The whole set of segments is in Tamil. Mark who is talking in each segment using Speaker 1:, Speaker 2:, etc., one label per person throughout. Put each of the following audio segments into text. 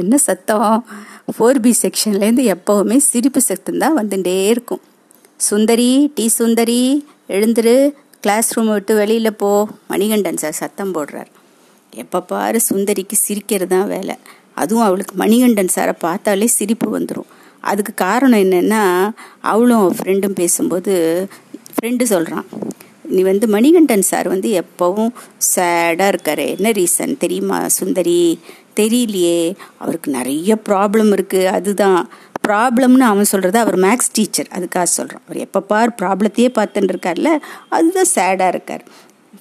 Speaker 1: என்ன சத்தம்? ஃபோர் பி செக்ஷன்லேருந்து எப்போவுமே சிரிப்பு சத்தம் தான் வந்துட்டே இருக்கும். சுந்தரி டி சுந்தரி எழுந்துரு கிளாஸ் ரூம் விட்டு வெளியில் போ. மணிகண்டன் சார் சத்தம் போடுறார். எப்போ பாரு சுந்தரிக்கு சிரிக்கிறது தான் வேலை. அதுவும் அவளுக்கு மணிகண்டன் சாரை பார்த்தாலே சிரிப்பு வந்துடும் அதுக்கு காரணம் என்னென்னா அவளும் ஃப்ரெண்டும் பேசும்போது ஃப்ரெண்டு சொல்கிறான் நீ வந்து மணிகண்டன் சார் வந்து எப்போவும் சேடாக இருக்கார். என்ன ரீசன் தெரியுமா சுந்தரி? தெரியலையே. அவருக்கு நிறைய ப்ராப்ளம் இருக்குது அதுதான். ப்ராப்ளம்னு அவன் சொல்கிறது அவர் மேக்ஸ் டீச்சர் அதுக்காக சொல்கிறான் அவர் எப்போ பார் ப்ராப்ளத்தையே பார்த்துன்னு இருக்கார்ல அதுதான் சேடாக இருக்கார்.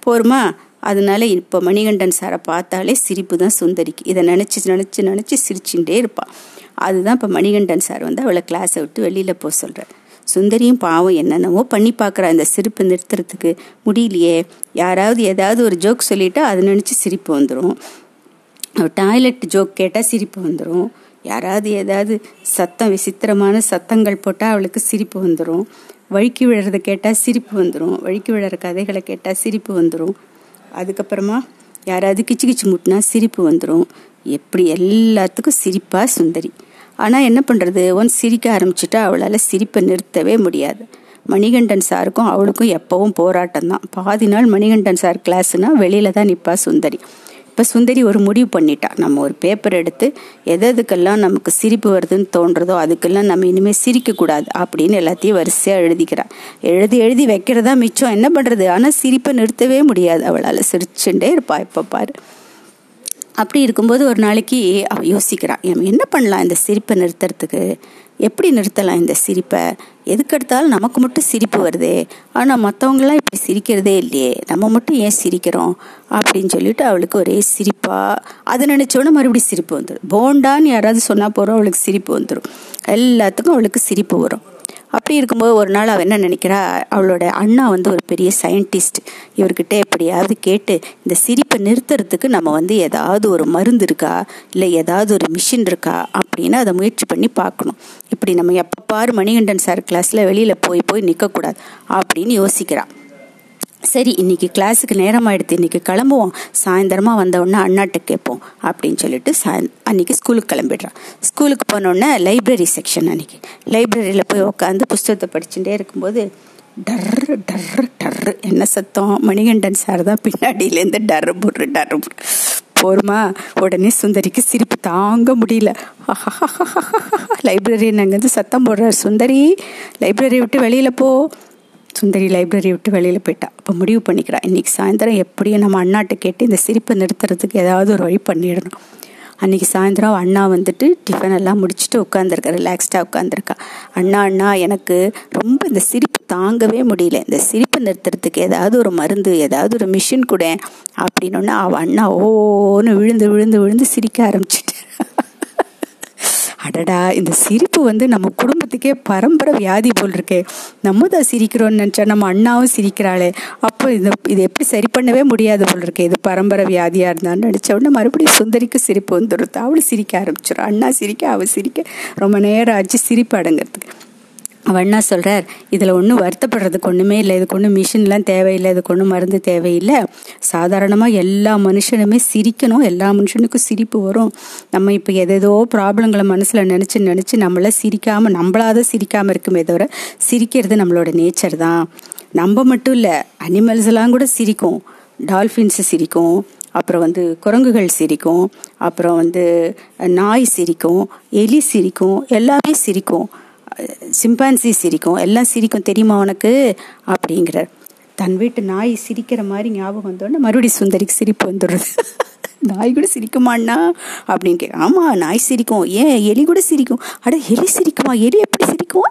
Speaker 1: போருமா? அதனால இப்போ மணிகண்டன் சாரை பார்த்தாலே சிரிப்பு தான் சுந்தரிக்கு. இதை நினச்சி நினச்சி நினச்சி சிரிச்சுட்டே இருப்பாள் அதுதான் இப்போ மணிகண்டன் சார் வந்து அவளை கிளாஸை விட்டு வெளியில் போக சொல்கிறார் சுந்தரியும் பாவம் என்னென்னவோ பண்ணி பார்க்குறா அந்த சிரிப்பு நிறுத்துறதுக்கு. முடியலையே. யாராவது ஏதாவது ஒரு ஜோக் சொல்லிட்டா அதை நினச்சி சிரிப்பு வந்துடும் டாய்லெட் ஜோக் கேட்டால் சிரிப்பு வந்துடும் யாராவது ஏதாவது சத்தம் விசித்திரமான சத்தங்கள் போட்டால் அவளுக்கு சிரிப்பு வந்துடும் வழுக்கி விழுறதை கேட்டால் சிரிப்பு வந்துடும் வழுக்கி விழுற கதைகளை கேட்டால் சிரிப்பு வந்துடும் அதுக்கப்புறமா யாராவது கிச்சு கிச்சு முட்டினா சிரிப்பு வந்துடும் எப்படி எல்லாத்துக்கும் சிரிப்பாக சுந்தரி. ஆனால் என்ன பண்ணுறது ஒன் சிரிக்க ஆரம்பிச்சிட்டா அவளால் சிரிப்பை நிறுத்தவே முடியாது. மணிகண்டன் சாருக்கும் அவளுக்கும் எப்பவும் போராட்டம் தான் பாதி நாள் மணிகண்டன் சார் கிளாஸ்னா வெளியில தான் நிற்பா சுந்தரி. இப்போ சுந்தரி ஒரு முடிவு பண்ணிட்டா. நம்ம ஒரு பேப்பர் எடுத்து எது எதுக்கெல்லாம் நமக்கு சிரிப்பு வருதுன்னு தோன்றதோ அதுக்கெல்லாம் நம்ம இனிமேல் சிரிக்கக்கூடாது அப்படின்னு எல்லாத்தையும் வரிசையாக எழுதிக்கிறா. எழுதி எழுதி வைக்கிறதா மிச்சம். என்ன பண்ணுறது ஆனால் சிரிப்பை நிறுத்தவே முடியாது. அவளால் சிரிச்சுட்டே இருப்பா. இப்போ பாரு. அப்படி இருக்கும்போது ஒரு நாளைக்கு அவள் யோசிக்கிறான் என்ன பண்ணலாம் இந்த சிரிப்பை நிறுத்துறதுக்கு? எப்படி நிறுத்தலாம் இந்த சிரிப்பை? எதுக்கெடுத்தாலும் நமக்கு மட்டும் சிரிப்பு வருதே. ஆனால் மற்றவங்களாம் இப்படி சிரிக்கிறதே இல்லையே. நம்ம மட்டும் ஏன் சிரிக்கிறோம்? அப்படின்னு சொல்லிட்டு அவளுக்கு ஒரே சிரிப்பாக அதை நினச்சோன்னே மறுபடியும் சிரிப்பு வந்துடும் போண்டான்னு யாராவது சொன்னால் போகிறோம் அவளுக்கு சிரிப்பு வந்துடும் எல்லாத்துக்கும் அவளுக்கு சிரிப்பு வரும். அப்படி இருக்கும்போது ஒரு நாள் அவள் என்ன நினைக்கிறா? அவளோட அண்ணா வந்து ஒரு பெரிய சயின்டிஸ்ட் இவர்கிட்ட எப்படியாவது கேட்டு இந்த சிரிப்பை நிறுத்துறதுக்கு நம்ம வந்து ஏதாவது ஒரு மருந்து இருக்கா? இல்லை ஏதாவது ஒரு மிஷின் இருக்கா? அப்படின்னு அதை முயற்சி பண்ணி பார்க்கணும். இப்படி நம்ம எப்போ பாரு மணிகண்டன் சார் கிளாஸில் வெளியில் போய் போய் நிற்கக்கூடாது அப்படின்னு யோசிக்கிறான் சரி இன்னைக்கு கிளாஸுக்கு நேரம் ஆயிடுத்து இன்னைக்கு கிளம்புவோம். சாயந்தரமா வந்தவுடனே அண்ணாட்ட கேட்போம் அப்படின்னு சொல்லிட்டு சாய் அன்னைக்கு ஸ்கூலுக்கு கிளம்பிடுறான் ஸ்கூலுக்கு போனோடனே லைப்ரரி செக்ஷன் அன்னைக்கு. லைப்ரரியில் போய் உட்காந்து புஸ்தகத்தை படிச்சுட்டே இருக்கும்போது டர்ரு டர்ரு டர்ரு என்ன சத்தம்? மணிகண்டன் சார் தான் பின்னாடியிலேருந்து டர்ரு புர்ரு டர்ரு புர்ரு. போருமா? உடனே சுந்தரிக்கு சிரிப்பு தாங்க முடியல. லைப்ரரி அங்கேருந்து சத்தம் போடுறார் சுந்தரி லைப்ரரி விட்டு வெளியில் போ. சுந்தரி லைப்ரரி விட்டு வெளியில் போயிட்டா. அப்போ முடிவு பண்ணிக்கிறா. இன்றைக்கி சாயந்தரம் எப்படியும் நம்ம அண்ணாட்ட கேட்டு இந்த சிரிப்பை நிறுத்துறதுக்கு ஏதாவது ஒரு வழி பண்ணிடணும். அன்றைக்கி சாயந்தரம் அண்ணா வந்துட்டு டிஃபன் எல்லாம் முடிச்சுட்டு உட்காந்துருக்கா ரிலாக்ஸ்டாக உட்காந்துருக்கா அண்ணா அண்ணா எனக்கு ரொம்ப இந்த சிரிப்பு தாங்கவே முடியல. இந்த சிரிப்பு நிறுத்துறதுக்கு ஏதாவது ஒரு மருந்து ஏதாவது ஒரு மிஷின் கூட அப்படின்னு அவள் அண்ணா ஓன்னு விழுந்து விழுந்து விழுந்து சிரிக்க ஆரம்பிச்சிட்டு. அடடா இந்த சிரிப்பு வந்து நம்ம குடும்பத்துக்கே பரம்பரை வியாதி போல் இருக்கே. நம்ம தான் சிரிக்கிறோம்னு நினச்சா நம்ம அண்ணாவும் சிரிக்கிறாளே. அப்போ இது இது எப்படி சரி பண்ணவே முடியாது போல் இருக்கே. இது பரம்பரை வியாதியாக இருந்தான்னு நினச்ச உடனே மறுபடியும் சுந்தரிக்கு சிரிப்பு வந்துடும் அவளும் சிரிக்க ஆரம்பிச்சிடும் அண்ணா சிரிக்க அவள் சிரிக்க. ரொம்ப நேரம் ஆச்சு சிரிப்பு அடங்கிறதுக்கு. அவண்ணா என்ன சொல்கிறார் இதில் ஒன்றும் வருத்தப்படுறதுக்கு ஒன்றுமே இல்லை. இதுக்கு ஒன்றும் மிஷின்லாம் தேவையில்லை. இதுக்கு ஒன்றும் மருந்து தேவையில்லை. சாதாரணமாக எல்லா மனுஷனுமே சிரிக்கணும். எல்லா மனுஷனுக்கும் சிரிப்பு வரும். நம்ம இப்போ எதேதோ ப்ராப்ளங்களை மனசில் நினச்சி நினச்சி நம்மள சிரிக்காமல் நம்மளாத சிரிக்காமல் இருக்குமே தவிர சிரிக்கிறது நம்மளோட நேச்சர் தான். நம்ம மட்டும் இல்லை அனிமல்ஸ்லாம் கூட சிரிக்கும். டால்ஃபின்ஸு சிரிக்கும். அப்புறம் வந்து குரங்குகள் சிரிக்கும். அப்புறம் வந்து நாய் சிரிக்கும். எலி சிரிக்கும். எல்லாமே சிரிக்கும். சிம்பான்சி சிரிக்கும் எல்லாம் சிரிக்கும் தெரியுமா உனக்கு? அப்படிங்கிறார். தன் வீட்டு நாய் சிரிக்கிற மாதிரி ஞாபகம் வந்தோடனே மறுபடியும் சுந்தரிக்கு சிரிப்பு வந்துடுறது நாய் கூட சிரிக்குமாண்ணா? அப்படின்னு கே ஆமாம் நாய் சிரிக்கும். ஏன்? எலி கூட சிரிக்கும். அட எலி சிரிக்குமா? எலி எப்படி சிரிக்கும்?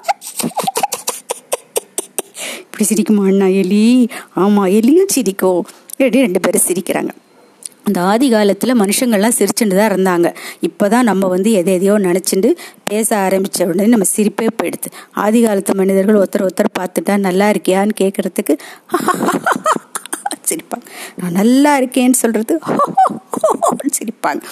Speaker 1: இப்படி சிரிக்குமா அண்ணா எலி? ஆமாம் எலியும் சிரிக்கும். எப்படி ரெண்டு பேரும் சிரிக்கிறாங்க. அந்த ஆதி காலத்தில் மனுஷங்கள்லாம் சிரிச்சுட்டு தான் இருந்தாங்க. இப்போ தான் நம்ம வந்து எதை எதையோ நினச்சிட்டு பேச ஆரம்பித்த உடனே நம்ம சிரிப்பே போயிடுது. ஆதி காலத்து மனிதர்கள் ஒருத்தர் ஒருத்தர் பார்த்துட்டா நல்லா இருக்கியான்னு கேட்குறதுக்கு சிரிப்பாங்க. நான் நல்லா இருக்கேன்னு சொல்கிறது சிரிப்பாங்க.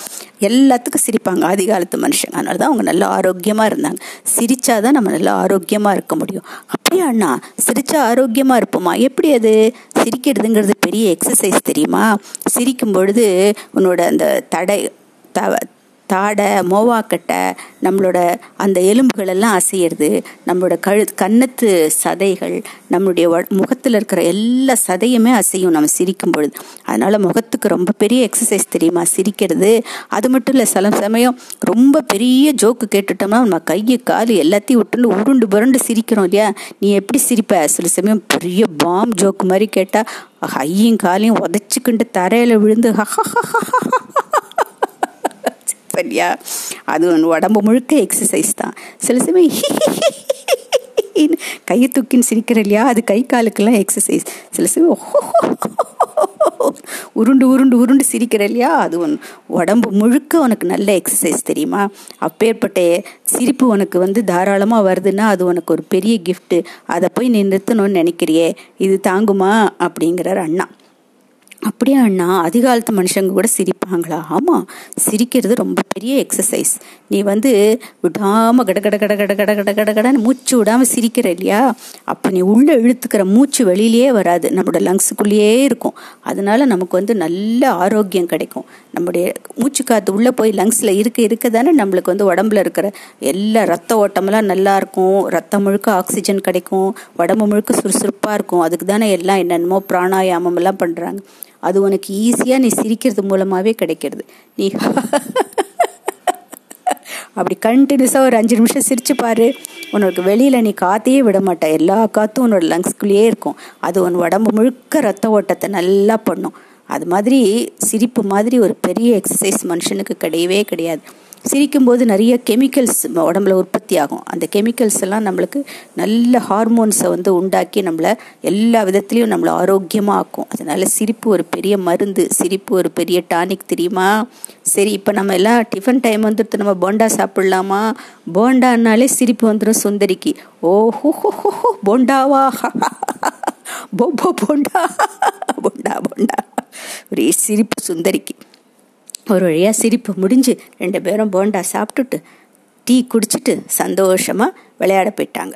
Speaker 1: எல்லாத்துக்கும் சிரிப்பாங்க. ஆதி காலத்து மனுஷங்க. அதனால தான் அவங்க நல்லா ஆரோக்கியமாக இருந்தாங்க. சிரிச்சாதான் நம்ம நல்லா ஆரோக்கியமாக இருக்க முடியும். அப்படியா அண்ணா? சிரித்தா ஆரோக்கியமாக இருப்போமா? எப்படி அது? சிரிக்கிறதுங்கிறது பெரிய எக்ஸசைஸ் தெரியுமா? சிரிக்கும் பொழுது உன்னோட அந்த தடை தவ தாடை மோவாக்கட்டை நம்மளோட அந்த எலும்புகள் எல்லாம் அசையிறது நம்மளோட கழு கன்னத்து சதைகள் நம்மளுடைய முகத்தில் இருக்கிற எல்லா சதையுமே அசையும் நம்ம சிரிக்கும் பொழுது. அதனால முகத்துக்கு ரொம்ப பெரிய எக்ஸசைஸ் தெரியுமா? சிரிக்கிறது. அது மட்டும் இல்லை சில சமயம் ரொம்ப பெரிய ஜோக்கு கேட்டுட்டோம்னா நம்ம கையை கால் எல்லாத்தையும் விட்டுன்னு உருண்டு புரண்டு சிரிக்கிறோம் இல்லையா? நீ எப்படி சிரிப்ப? சில சமயம் பெரிய பாம் ஜோக்கு மாதிரி கேட்டால் ஐயும் காலையும் உதச்சிக்கிண்டு தரையில் விழுந்து சரியா அது உடம்பு முழுக்க எக்ஸசைஸ் தான். சில சமயம் கையை தூக்கின்னு சிரிக்கிற இல்லையா? அது கை காலுக்கெல்லாம் எக்ஸசைஸ் சில சமயம் உருண்டு உருண்டு உருண்டு சிரிக்கிற இல்லையா? அது ஒன் உடம்பு முழுக்க உனக்கு நல்ல எக்ஸசைஸ் தெரியுமா? அப்பேற்பட்ட சிரிப்பு உனக்கு வந்து தாராளமாக வருதுன்னா அது உனக்கு ஒரு பெரிய கிஃப்ட்டு அதை போய் நீ நிறுத்தணும்னு நினைக்கிறியே? இது தாங்குமா? அப்படிங்கிறார் அண்ணா. அப்படியே அண்ணா? அதிகாலத்து மனுஷங்க கூட சிரிப்பாங்களா? ஆமாம் சிரிக்கிறது ரொம்ப பெரிய எக்ஸசைஸ் நீ வந்து விடாமல் கட கட கட கட கட கட கட கடன்னு மூச்சு விடாமல் சிரிக்கிற இல்லையா? அப்போ நீ உள்ளே இழுத்துக்கிற மூச்சு வெளியிலேயே வராது. நம்மளோட லங்ஸுக்குள்ளேயே இருக்கும். அதனால நமக்கு வந்து நல்ல ஆரோக்கியம் கிடைக்கும். நம்முடைய மூச்சு காற்று உள்ளே போய் லங்ஸில் இருக்க இருக்க தானே நம்மளுக்கு வந்து உடம்புல இருக்கிற எல்லா ரத்த ஓட்டமெல்லாம் நல்லா இருக்கும். ரத்தம் முழுக்க ஆக்சிஜன் கிடைக்கும். உடம்பு முழுக்க சுறுசுறுப்பாக இருக்கும். அதுக்கு தானே எல்லாம் என்னென்னமோ பிராணாயாமம் எல்லாம் பண்ணுறாங்க அது உனக்கு ஈஸியாக நீ சிரிக்கிறது மூலமாகவே கிடைக்கிறது. நீ அப்படி கண்டினியூஸாக ஒரு அஞ்சு நிமிஷம் சிரிச்சு பாரு. உனக்கு வெளியில் நீ காத்தையே விட மாட்ட. எல்லா காற்றும் உன்னோட லங்ஸ்குள்ளேயே இருக்கும். அது உன் உடம்பு முழுக்க ரத்த ஓட்டத்தை நல்லா பண்ணும். அது மாதிரி சிரிப்பு மாதிரி ஒரு பெரிய எக்ஸசைஸ் மனுஷனுக்கு கிடையவே கிடையாது. சிரிக்கும்போது நிறைய கெமிக்கல்ஸ் உடம்புல உற்பத்தி ஆகும். அந்த கெமிக்கல்ஸ் எல்லாம் நம்மளுக்கு நல்ல ஹார்மோன்ஸை வந்து உண்டாக்கி நம்மளை எல்லா விதத்துலேயும் நம்மளை ஆரோக்கியமாக ஆக்கும். அதனால் சிரிப்பு ஒரு பெரிய மருந்து சிரிப்பு ஒரு பெரிய டானிக் தெரியுமா? சரி இப்போ நம்ம எல்லாம் டிஃபன் டைம் வந்துட்டு நம்ம போண்டா சாப்பிட்லாமா? போண்டான்னாலே சிரிப்பு வந்துடும் சுந்தரிக்கு. ஓ ஹோ ஹோ ஹோ போண்டாவா? போண்டா போண்டா போண்டா. ஒரே சிரிப்பு சுந்தரிக்கு. ஒரு வழியாக சிரிப்பு முடிஞ்சு ரெண்டு பேரும் போண்டா சாப்பிட்டுட்டு டீ குடிச்சிட்டு சந்தோஷமாக விளையாட போயிட்டாங்க.